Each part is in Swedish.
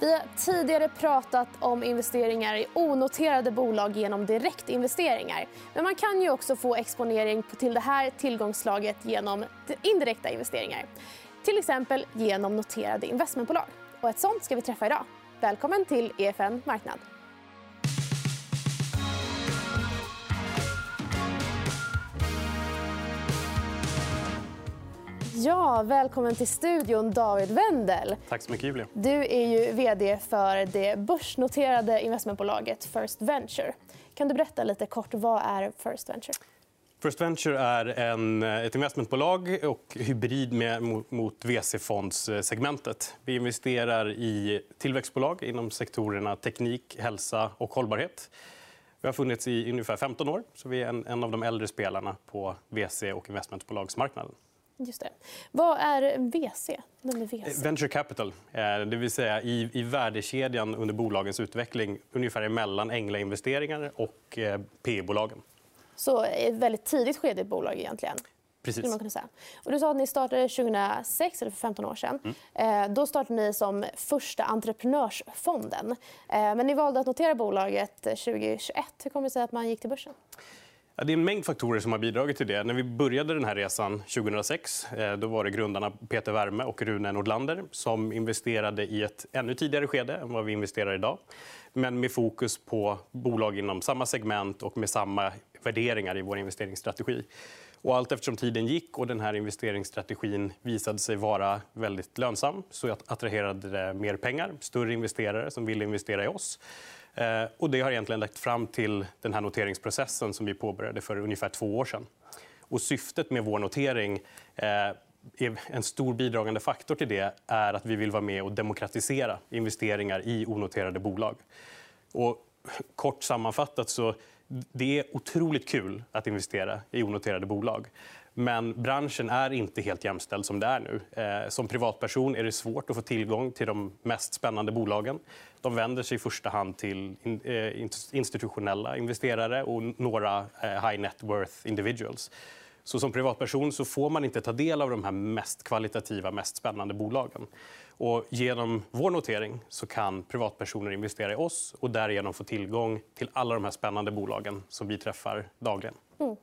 Vi har tidigare pratat om investeringar i onoterade bolag genom direktinvesteringar. Men man kan ju också få exponering till det här tillgångsslaget genom indirekta investeringar. Till exempel genom noterade investmentbolag. Och ett sånt ska vi träffa idag. Välkommen till EFN Marknad. Ja, välkommen till studion, David Wendel. Tack så mycket, Julia. Du är ju vd för det börsnoterade investmentbolaget First Venture. Kan du berätta lite kort vad är First Venture? First Venture är en, ett investmentbolag och hybrid med, mot, VC-fondssegmentet. Vi investerar i tillväxtbolag inom sektorerna teknik, hälsa och hållbarhet. Vi har funnits i ungefär 15 år, så vi är en, en av de äldre spelarna på VC och investmentbolagsmarknaden. Just det. Vad är VC? Är VC? Venture capital. Eh, det vill säga i, i värdekedjan under bolagens utveckling ungefär mellan änglainvesteringar och eh, PE-bolagen. Så ett väldigt tidigt skede i ett bolag. egentligen. Precis. Man kunna säga. Och du sa att ni startade 2006, eller för 15 år sedan. Mm. Då startade ni som första entreprenörsfonden. Men ni valde att notera bolaget 2021. Hur kommer det sig att man gick till börsen? Ja, det är en mängd faktorer som har bidragit till det. När vi började den här resan 2006 eh, då var det grundarna Peter Werme och Rune Nordlander som investerade i ett ännu tidigare skede än vad vi investerar idag. Men med fokus på bolag inom samma segment och med samma värderingar i vår investeringsstrategi. Och allt eftersom tiden gick och den här investeringsstrategin visade sig vara väldigt lönsam så attraherade det mer pengar, större investerare som ville investera i oss. Eh, och det har egentligen lett fram till den här noteringsprocessen som vi påbörjade för ungefär två år sedan. Och syftet med vår notering eh, en stor bidragande faktor till det är att vi vill vara med och demokratisera investeringar i onoterade bolag. Och kort sammanfattat så det är otroligt kul att investera i onoterade bolag. Men branschen är inte helt jämställd som det är nu. Eh, som privatperson är det svårt att få tillgång till de mest spännande bolagen. De vänder sig i första hand till eh, institutionella investerare och några eh, high net worth individuals. Så som privatperson så får man inte ta del av de här mest kvalitativa, mest spännande bolagen. Och genom vår notering så kan privatpersoner investera i oss och därigenom få tillgång till alla de här spännande bolagen som vi träffar dagligen. Mm.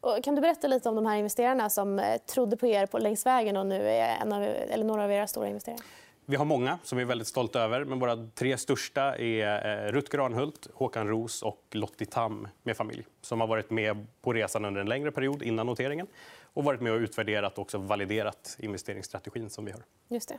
Och kan du berätta lite om de här investerarna som eh, trodde på er på längs vägen och nu är en av, eller några av era stora investerare? Vi har många som vi är väldigt stolta över. Men våra tre största är eh, Rutger Arnhult, Håkan Ros och Lottie Tam med familj som har varit med på resan under en längre period innan noteringen och varit med och utvärderat och också validerat investeringsstrategin som vi har. Just det.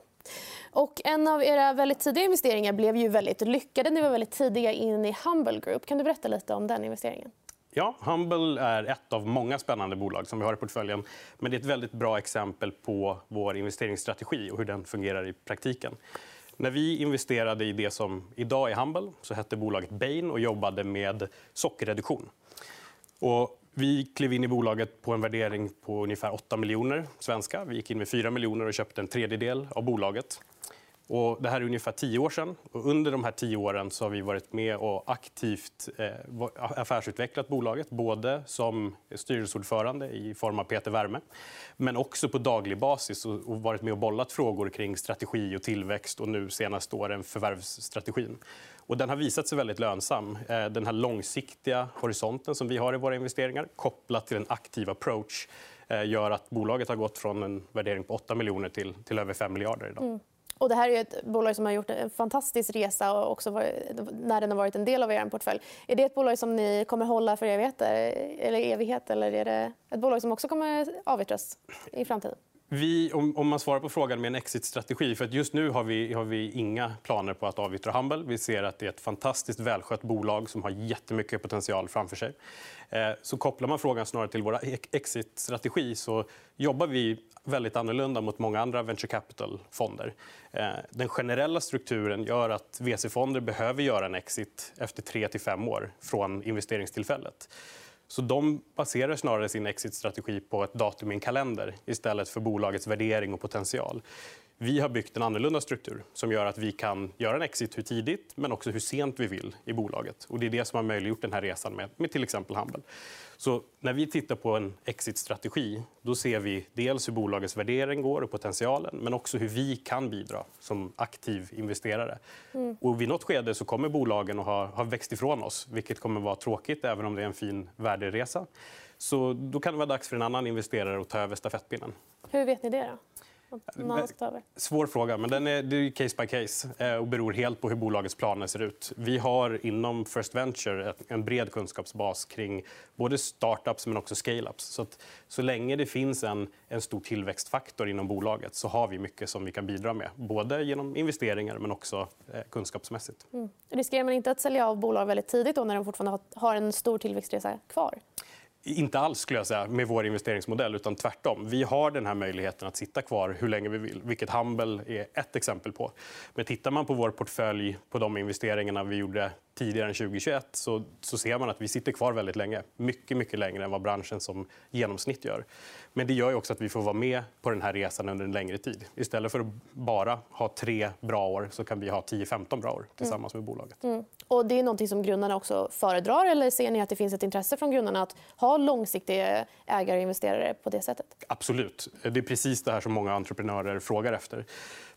Och en av era väldigt tidiga investeringar blev ju väldigt lyckade. Ni var väldigt tidiga in i Humble Group. Kan du berätta lite om den investeringen? Ja, Humble är ett av många spännande bolag som vi har i portföljen. Men det är ett väldigt bra exempel på vår investeringsstrategi och hur den fungerar i praktiken. När vi investerade i det som idag är Humble så hette bolaget Bain och jobbade med sockerreduktion. Och vi klev in i bolaget på en värdering på ungefär 8 miljoner svenska. Vi gick in med 4 miljoner och köpte en tredjedel av bolaget. Och det här är ungefär tio år sedan. Och under de här tio åren så har vi varit med och aktivt eh, affärsutvecklat bolaget. Både som styrelseordförande i form av Peter Wärme men också på daglig basis och varit med och bollat frågor kring strategi och tillväxt och nu senaste åren förvärvsstrategin. Och den har visat sig väldigt lönsam. Eh, den här långsiktiga horisonten som vi har i våra investeringar kopplat till en aktiv approach eh, gör att bolaget har gått från en värdering på 8 miljoner till, till över 5 miljarder idag. Mm. Och det här är ett bolag som har gjort en fantastisk resa och också när den har varit en del av er portfölj. Är det ett bolag som ni kommer hålla för evigheter, eller evighet eller är det ett bolag som också kommer avyttras i framtiden? Vi, om, om, man svarar på frågan med en exit-strategi... För att just nu har vi, har vi inga planer på att avyttra Humble. Vi ser att det är ett fantastiskt välskött bolag som har jättemycket potential framför sig. Eh, så kopplar man frågan snarare till vår exit-strategi så jobbar vi väldigt annorlunda mot många andra venture capital-fonder. Eh, den generella strukturen gör att VC-fonder behöver göra en exit efter 3-5 år från investeringstillfället. Så de baserar snarare sin exitstrategi på ett datum i en kalender istället för bolagets värdering och potential. Vi har byggt en annorlunda struktur som gör att vi kan göra en exit hur tidigt men också hur sent vi vill i bolaget. Och det är det som har möjliggjort den här resan med, med till exempel Humble. Så när vi tittar på en exit-strategi då ser vi dels hur bolagets värdering går och potentialen men också hur vi kan bidra som aktiv investerare. Mm. Och vid något skede så kommer bolagen att ha, ha växt ifrån oss vilket kommer att vara tråkigt även om det är en fin värderesa. Så då kan det vara dags för en annan investerare att ta över stafettpinnen. Hur vet ni det? Då? Svår fråga, men den är, det är case by case eh, och beror helt på hur bolagets planer ser ut. Vi har inom First Venture en bred kunskapsbas kring både startups men också scale-ups. Så, att, så länge det finns en, en stor tillväxtfaktor inom bolaget så har vi mycket som vi kan bidra med. Både genom investeringar men också eh, kunskapsmässigt. Mm. Riskerar man inte att sälja av bolag väldigt tidigt då, när de fortfarande har en stor tillväxtresa kvar? Inte alls skulle jag säga med vår investeringsmodell, utan tvärtom. Vi har den här möjligheten att sitta kvar hur länge vi vill, vilket Humble är ett exempel på. Men tittar man på vår portfölj, på de investeringarna vi gjorde tidigare än 2021 så, så ser man att vi sitter kvar väldigt länge. Mycket, mycket längre än vad branschen som genomsnitt gör. Men det gör också att vi får vara med på den här resan under en längre tid. Istället för att bara ha tre bra år så kan vi ha 10-15 bra år tillsammans med bolaget. Mm. Och det är något som grundarna också föredrar eller ser ni att det finns ett intresse från grundarna att ha långsiktiga ägare och investerare på det sättet? Absolut. Det är precis det här som många entreprenörer frågar efter.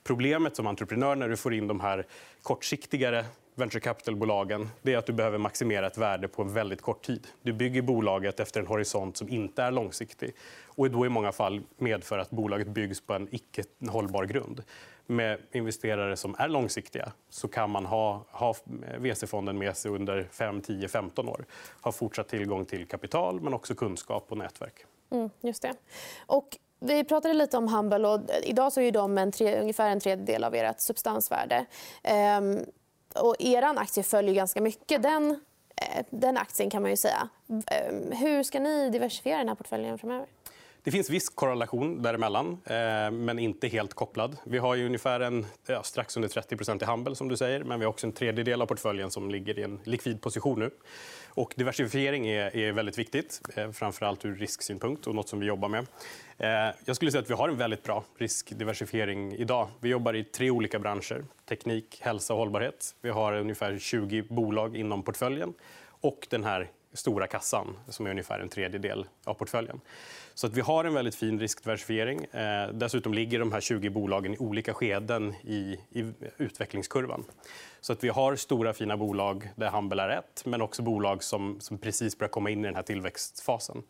Problemet som entreprenör när du får in de här kortsiktigare venture capital-bolagen är att du behöver maximera ett värde på en väldigt kort tid. Du bygger bolaget efter en horisont som inte är långsiktig. och då i många fall medför att bolaget byggs på en icke hållbar grund. Med investerare som är långsiktiga så kan man ha, ha VC-fonden med sig under 5, 10, 15 år. Ha fortsatt tillgång till kapital, men också kunskap och nätverk. Mm, just det. Och vi pratade lite om Humble. Och idag så är de en tre, ungefär en tredjedel av ert substansvärde. Ehm, och er aktie följer ganska mycket den, eh, den aktien. kan man ju säga. Ehm, hur ska ni diversifiera den här portföljen framöver? Det finns viss korrelation däremellan, eh, men inte helt kopplad. Vi har ju ungefär en, ja, strax under 30% i Humble, som du säger. Men vi har också en tredjedel av portföljen som ligger i en likvid position nu. Och diversifiering är, är väldigt viktigt, eh, framför allt ur risksynpunkt och något som vi jobbar med. Eh, jag skulle säga att vi har en väldigt bra riskdiversifiering idag. Vi jobbar i tre olika branscher. Teknik, hälsa och hållbarhet. Vi har ungefär 20 bolag inom portföljen och den här stora kassan som är ungefär en tredjedel av portföljen. Så att vi har en väldigt fin riskdiversifiering. Eh, dessutom ligger de här 20 bolagen i olika skeden i, i utvecklingskurvan. Så att vi har stora, fina bolag där Humble är ett men också bolag som, som precis börjar komma in i den här tillväxtfasen.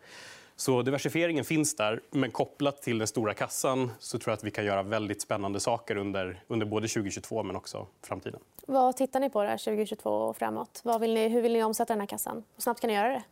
Så diversifieringen finns där, men kopplat till den stora kassan så tror jag att vi kan göra väldigt spännande saker under, under både 2022 men också framtiden. Vad tittar ni på där 2022 och framåt? Vill ni, hur vill ni omsätta den här kassan? Hur snabbt kan ni göra det?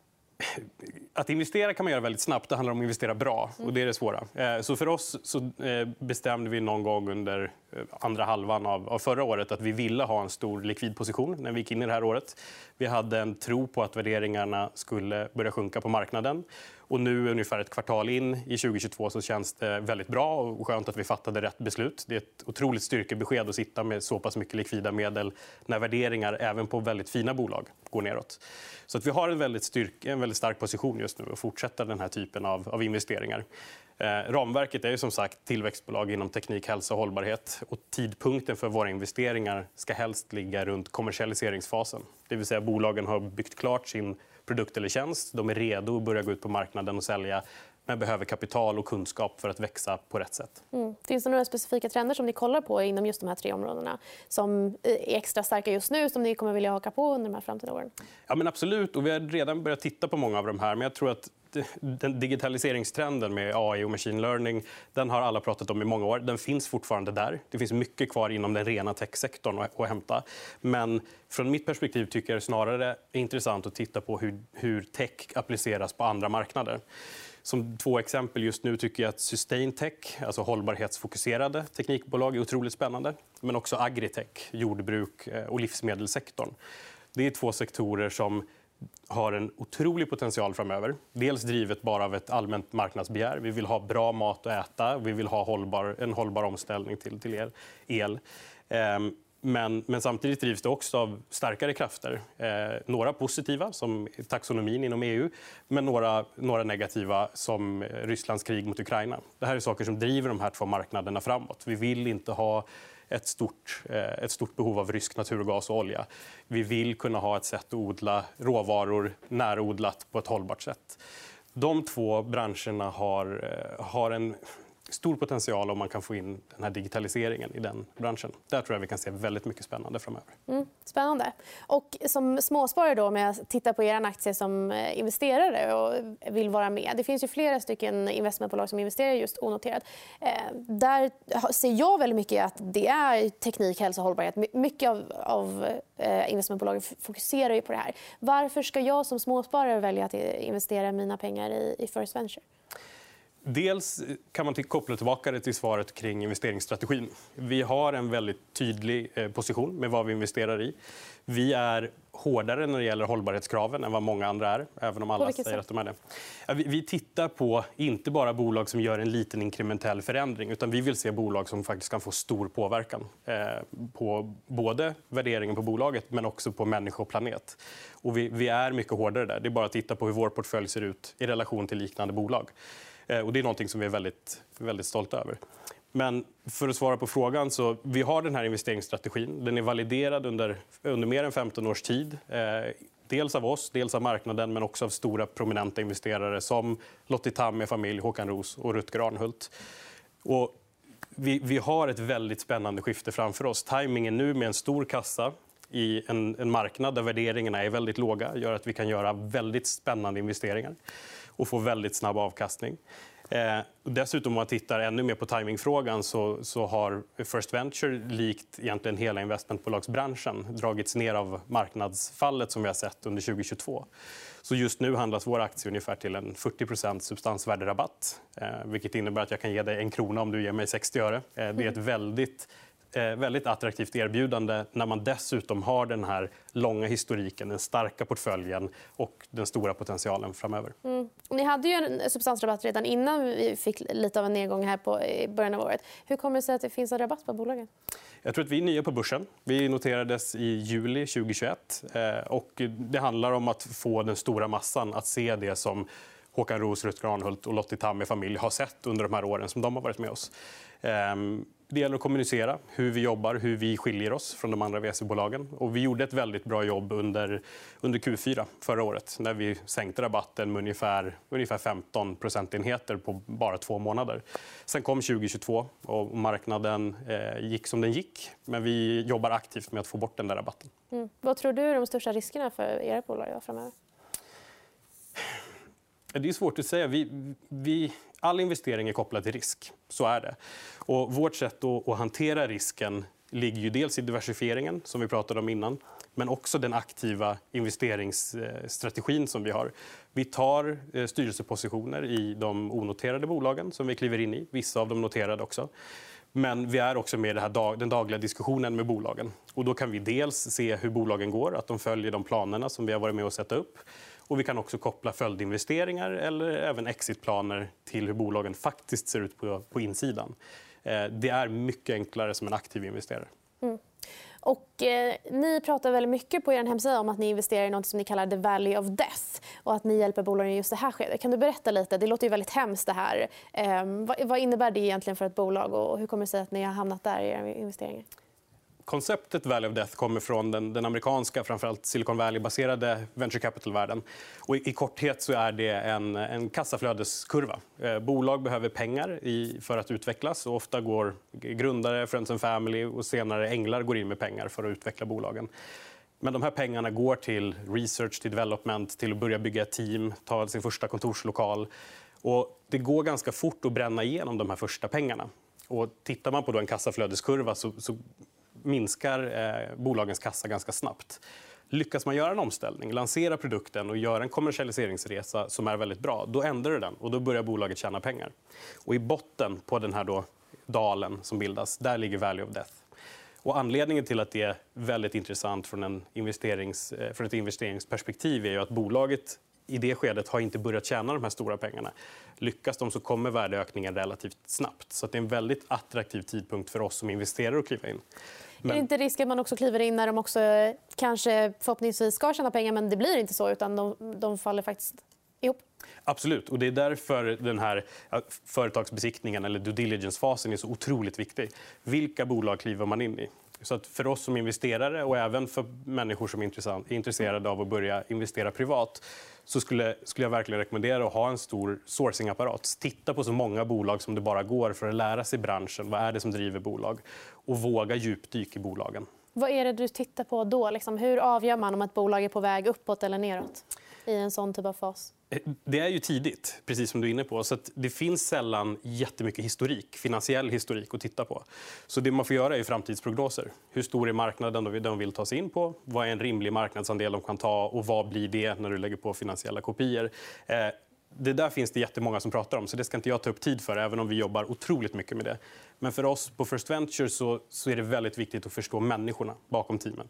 Att investera kan man göra väldigt snabbt. Det handlar om att investera bra. och Det är det svåra. Eh, så för oss så eh, bestämde vi någon gång under eh, andra halvan av förra året att vi ville ha en stor likvid position när vi gick in i det här året. Vi hade en tro på att värderingarna skulle börja sjunka på marknaden. Och nu, ungefär ett kvartal in i 2022, så känns det väldigt bra och skönt att vi fattade rätt beslut. Det är ett otroligt styrkebesked att sitta med så pass mycket likvida medel när värderingar, även på väldigt fina bolag, går neråt. Så att vi har en väldigt, styrk, en väldigt stark position just nu att fortsätta den här typen av, av investeringar. Eh, ramverket är som sagt tillväxtbolag inom teknik, hälsa och hållbarhet. Och tidpunkten för våra investeringar ska helst ligga runt kommersialiseringsfasen. Det vill säga bolagen har byggt klart sin produkt eller tjänst. De är redo att börja gå ut på marknaden och sälja men behöver kapital och kunskap för att växa på rätt sätt. Mm. Finns det några specifika trender som ni kollar på inom just de här tre områdena som är extra starka just nu som ni kommer vilja haka på under de här framtida åren? Ja, men absolut. Och vi har redan börjat titta på många av de här. Men jag tror att Eh, den digitaliseringstrenden med AI och machine learning den har alla pratat om i många år. Den finns fortfarande där. Det finns mycket kvar inom den rena techsektorn att hämta. Men från mitt perspektiv tycker jag det snarare är intressant att titta på hur, hur tech appliceras på andra marknader. Som två exempel just nu tycker jag att Sustaintech, alltså hållbarhetsfokuserade teknikbolag, är otroligt spännande. Men också agritech, jordbruk eh, och livsmedelssektorn. Det är två sektorer som har en otrolig potential framöver. Dels drivet bara av ett allmänt marknadsbegär. Vi vill ha bra mat att äta. Vi vill ha hållbar, en hållbar omställning till, till el. el. Ehm, Men, men, samtidigt drivs det också av starkare krafter. Ehm, några positiva, som taxonomin inom EU men några, några negativa, som Rysslands krig mot Ukraina. Det här är saker som driver de här två marknaderna framåt. Vi vill inte ha ett stort, eh, ett stort behov av rysk naturgas och olja. Vi vill kunna ha ett sätt att odla råvaror närodlat på ett hållbart sätt. De två branscherna har, eh, har en stor potential om man kan få in den här digitaliseringen i den branschen. Där tror jag vi kan se väldigt mycket spännande framöver. Mm, spännande. Och som småsparare, då, om jag tittar på er aktie som eh, investerare och vill vara med. Det finns ju flera stycken investmentbolag som investerar just onoterat. Eh, där ser jag väldigt mycket att det är teknik, hälsa och hållbarhet. Mycket av, av eh, investmentbolagen fokuserar ju på det här. Varför ska jag som småsparare välja att eh, investera mina pengar i, i First Venture? Dels kan man koppla tillbaka det till svaret kring investeringsstrategin. Vi har en väldigt tydlig eh, position med vad vi investerar i. Vi är hårdare när det gäller hållbarhetskraven än vad många andra är. även om alla säger att de är det. Vi tittar på inte bara bolag som gör en liten inkrementell förändring. utan Vi vill se bolag som faktiskt kan få stor påverkan eh, på både värderingen på bolaget men också på människa och planet. Och vi är mycket hårdare där. Det är bara att titta på hur vår portfölj ser ut i relation till liknande bolag. Eh, och det är något som vi är väldigt, väldigt stolta över. Men för att svara på frågan så vi har den här investeringsstrategin. Den är validerad under, under mer än 15 års tid. Eh, dels av oss, dels av marknaden men också av stora prominenta investerare som Lottie Tam med familj, Håkan Roos och Rutger Arnhult. Och vi, vi, har ett väldigt spännande skifte framför oss. Timingen nu med en stor kassa i en, en marknad där värderingarna är väldigt låga gör att vi kan göra väldigt spännande investeringar och få väldigt snabb avkastning. Eh, dessutom om man tittar ännu mer på timingfrågan så, så har First Venture likt egentligen hela investmentbolagsbranschen dragits ner av marknadsfallet som vi har sett under 2022. Så just nu handlas vår aktie ungefär till en 40% substansvärderabatt. Eh, vilket innebär att jag kan ge dig en krona om du ger mig 60 öre. Eh, det är ett väldigt väldigt attraktivt erbjudande när man dessutom har den här långa historiken, den starka portföljen och den stora potentialen framöver. Mm. Ni hade ju en substansrabatt redan innan vi fick lite av en nedgång här på i början av året. Hur kommer det sig att det finns en rabatt på bolagen? Jag tror att vi är nya på börsen. Vi noterades i juli 2021. Eh, och det handlar om att få den stora massan att se det som Håkan Roos, Rutger Granhult och Lottie Tam med familj har sett under de här åren som de har varit med oss. Ehm, det gäller att kommunicera hur vi jobbar, hur vi skiljer oss från de andra VC-bolagen. Och vi gjorde ett väldigt bra jobb under, under Q4 förra året när vi sänkte rabatten med ungefär, ungefär 15 procentenheter på bara två månader. Sen kom 2022 och marknaden eh, gick som den gick. Men vi jobbar aktivt med att få bort den där rabatten. Mm. Vad tror du är de största riskerna för era bolag framöver? Det är svårt att säga. Vi, vi, all investering är kopplad till risk. Så är det. Och vårt sätt att, att hantera risken ligger ju dels i diversifieringen, som vi pratade om innan men också den aktiva investeringsstrategin som vi har. Vi tar eh, styrelsepositioner i de onoterade bolagen som vi kliver in i. Vissa av dem noterade också. Men vi är också med i den dagliga diskussionen med bolagen. Och då kan vi dels se hur bolagen går, att de följer de planerna som vi har varit med och sätta upp. Och vi kan också koppla följdinvesteringar eller även exitplaner till hur bolagen faktiskt ser ut på, på insidan. Eh, det är mycket enklare som en aktiv investerare. Mm. Och, eh, ni pratar väldigt mycket på er hemsida om att ni investerar i något som ni kallar the valley of death och att ni hjälper bolagen i just det här skedet. Kan du berätta lite? Det låter ju väldigt hemskt. Det här. Eh, vad, vad, innebär det egentligen för ett bolag och hur kommer det sig att ni har hamnat där i era investeringar? Konceptet Valley of Death kommer från den, den amerikanska, framförallt Silicon Valley-baserade venture capital-världen. Och i, I korthet så är det en, en kassaflödeskurva. Eh, bolag behöver pengar i, för att utvecklas. Och ofta går grundare, friends and family och senare änglar går in med pengar för att utveckla bolagen. Men de här pengarna går till research, till development, till att börja bygga ett team, ta sin första kontorslokal. Och det går ganska fort att bränna igenom de här första pengarna. Och tittar man på en kassaflödeskurva så, så minskar eh, bolagens kassa ganska snabbt. Lyckas man göra en omställning, lansera produkten och göra en kommersialiseringsresa som är väldigt bra, då ändrar du den och då börjar bolaget tjäna pengar. Och I botten på den här då dalen som bildas, där ligger value of death. Och anledningen till att det är väldigt intressant från, en investerings, eh, från ett investeringsperspektiv är ju att bolaget i det skedet har inte börjat tjäna de här stora pengarna. Lyckas de så kommer värdeökningen relativt snabbt. Så Det är en väldigt attraktiv tidpunkt för oss som investerare att kliva in. Men... Är det inte risk att man också kliver in när de också eh, kanske förhoppningsvis ska tjäna pengar men det blir inte så utan de, de faller faktiskt ihop? Absolut. och Det är därför den här företagsbesiktningen eller due diligence-fasen är så otroligt viktig. Vilka bolag kliver man in i? Så att för oss som investerare och även för människor som är intresserade av att börja investera privat så skulle, skulle jag verkligen rekommendera att ha en stor sourcingapparat. Titta på så många bolag som det bara går för att lära sig branschen. Vad är det som driver bolag? Och våga djupdyka i bolagen. Vad är det du tittar på då? Liksom, hur avgör man om ett bolag är på väg uppåt eller neråt i en sån typ av fas? Eh, det är ju tidigt, precis som du är inne på. Så det finns sällan jättemycket historik, finansiell historik att titta på. Så det man får göra är framtidsprognoser. Hur stor är marknaden de vill ta sig in på? Vad är en rimlig marknadsandel de kan ta? Och vad blir det när du lägger på finansiella kopior? Eh, det där finns det jättemånga som pratar om, så det ska inte jag ta upp tid för, även om vi jobbar otroligt mycket med det. Men för oss på First Venture så, så är det väldigt viktigt att förstå människorna bakom teamen.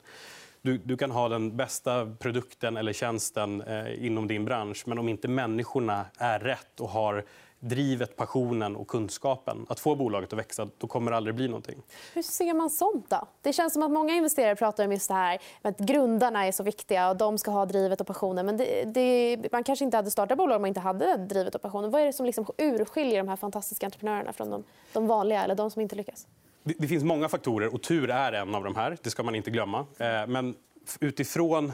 Du, du, kan ha den bästa produkten eller tjänsten eh, inom din bransch men om inte människorna är rätt och har drivet, passionen och kunskapen att få bolaget att växa, då kommer det aldrig bli någonting. Hur ser man sånt? då? Det känns som att många investerare pratar om just det här att grundarna är så viktiga och de ska ha drivet och passionen. Men det, det, man kanske inte hade startat bolag om man inte hade drivet och passionen. Vad är det som liksom urskiljer de här fantastiska entreprenörerna från de, de vanliga eller de som inte lyckas? Det, det, finns många faktorer och tur är en av de här. Det ska man inte glömma. Eh, men utifrån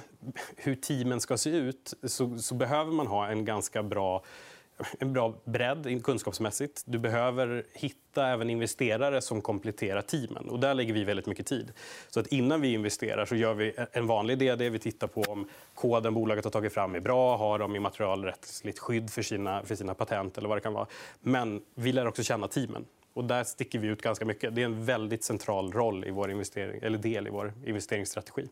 hur teamen ska se ut så, så behöver man ha en ganska bra en bra bredd kunskapsmässigt. Du behöver hitta även investerare som kompletterar teamen. Och där lägger vi väldigt mycket tid. Så att innan vi investerar så gör vi e- en vanlig DD. Vi tittar på om koden bolaget har tagit fram är bra. Har de immaterialrättsligt skydd för sina, för sina patent eller vad det kan vara. Men vi lär också känna teamen. Och där sticker vi ut ganska mycket. Det är en väldigt central roll i vår investering, eller del i vår investeringsstrategi.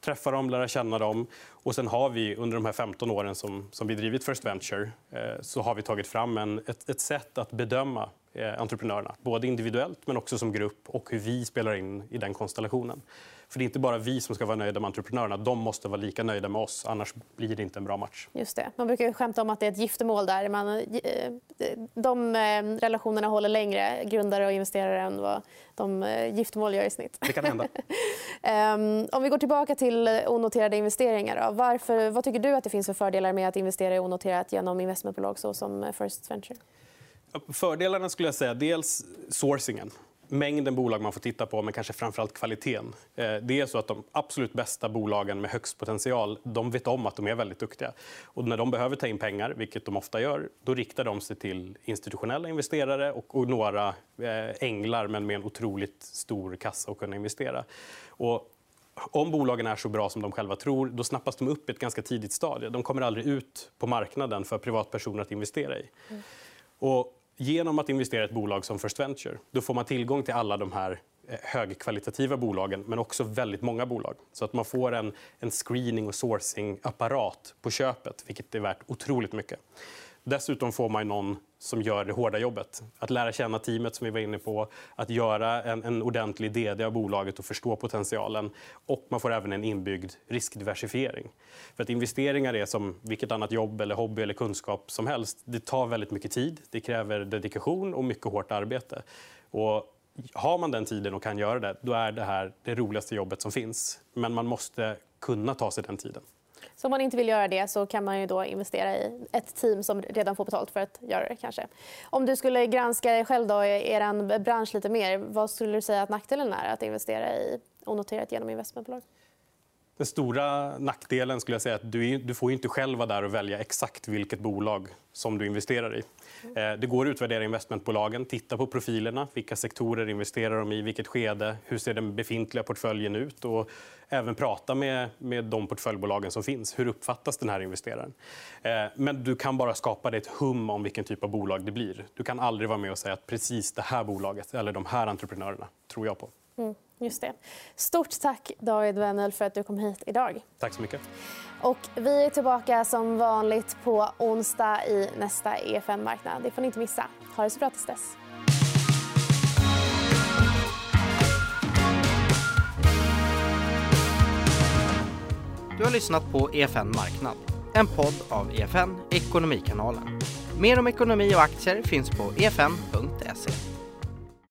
Träffa dem, lära känna dem. Och sen har vi under de här 15 åren som, som vi drivit First Venture eh, så har vi tagit fram en, ett, ett sätt att bedöma eh, entreprenörerna. Både individuellt men också som grupp och hur vi spelar in i den konstellationen. För det är inte bara vi som ska vara nöjda med entreprenörerna. De måste vara lika nöjda med oss, annars blir det inte en bra match. Just det. Man brukar skämta om att det är ett giftermål där. Man, eh, de eh, relationerna håller längre, grundare och investerare, än vad de eh, giftermål gör i snitt. Det kan hända. Ehm, om vi går tillbaka till onoterade investeringar. Då. Varför, vad tycker du att det finns för fördelar med att investera i onoterat genom investmentbolag som First Venture? Fördelarna skulle jag säga dels sourcingen mängden bolag man får titta på, men kanske framförallt kvaliteten. Eh, det är så att de absolut bästa bolagen med högst potential de vet om att de är väldigt duktiga. Och när de behöver ta in pengar, vilket de ofta gör, då riktar de sig till institutionella investerare och, några eh, änglar men med en otroligt stor kassa att kunna investera. Och om bolagen är så bra som de själva tror, då snappas de upp i ett ganska tidigt stadie. De kommer aldrig ut på marknaden för privatpersoner att investera i. Mm. Och genom att investera i ett bolag som First Venture då får man tillgång till alla de här eh, högkvalitativa bolagen, men också väldigt många bolag. Så att man får en, en screening och sourcing-apparat på köpet, vilket är värt otroligt mycket. Dessutom får man någon som gör det hårda jobbet. Att lära känna teamet, som vi var inne på, att göra en, en ordentlig DD av bolaget och förstå potentialen. Och man får även en inbyggd riskdiversifiering. För att investeringar är som vilket annat jobb, eller hobby eller kunskap som helst. Det tar väldigt mycket tid, det kräver dedikation och mycket hårt arbete. Och har man den tiden och kan göra det, då är det här det roligaste jobbet som finns. Men man måste kunna ta sig den tiden. Så om man inte vill göra det så kan man ju då investera i ett team som redan får betalt för att göra det. kanske. Om du skulle granska dig själv, då, er bransch lite mer, vad skulle du säga att nackdelen är att investera i onoterat genom investmentbolag? Den stora nackdelen skulle jag säga att du, du får inte själv vara där och välja exakt vilket bolag som du investerar i. Eh, det går att utvärdera investmentbolagen, titta på profilerna. Vilka sektorer investerar de i? Vilket skede? Hur ser den befintliga portföljen ut? Och även prata med, med de portföljbolagen som finns. Hur uppfattas den här investeraren? Eh, men du kan bara skapa dig ett hum om vilken typ av bolag det blir. Du kan aldrig vara med och säga att precis det här bolaget eller de här entreprenörerna tror jag på. Mm. Just det. Stort tack, David Wennel, för att du kom hit idag. Tack så mycket. Och vi är tillbaka som vanligt på onsdag i nästa EFN-marknad. Det får ni inte missa. Ha det så bra tills dess. Du har lyssnat på EFN Marknad, en podd av EFN Ekonomikanalen. Mer om ekonomi och aktier finns på efn.se.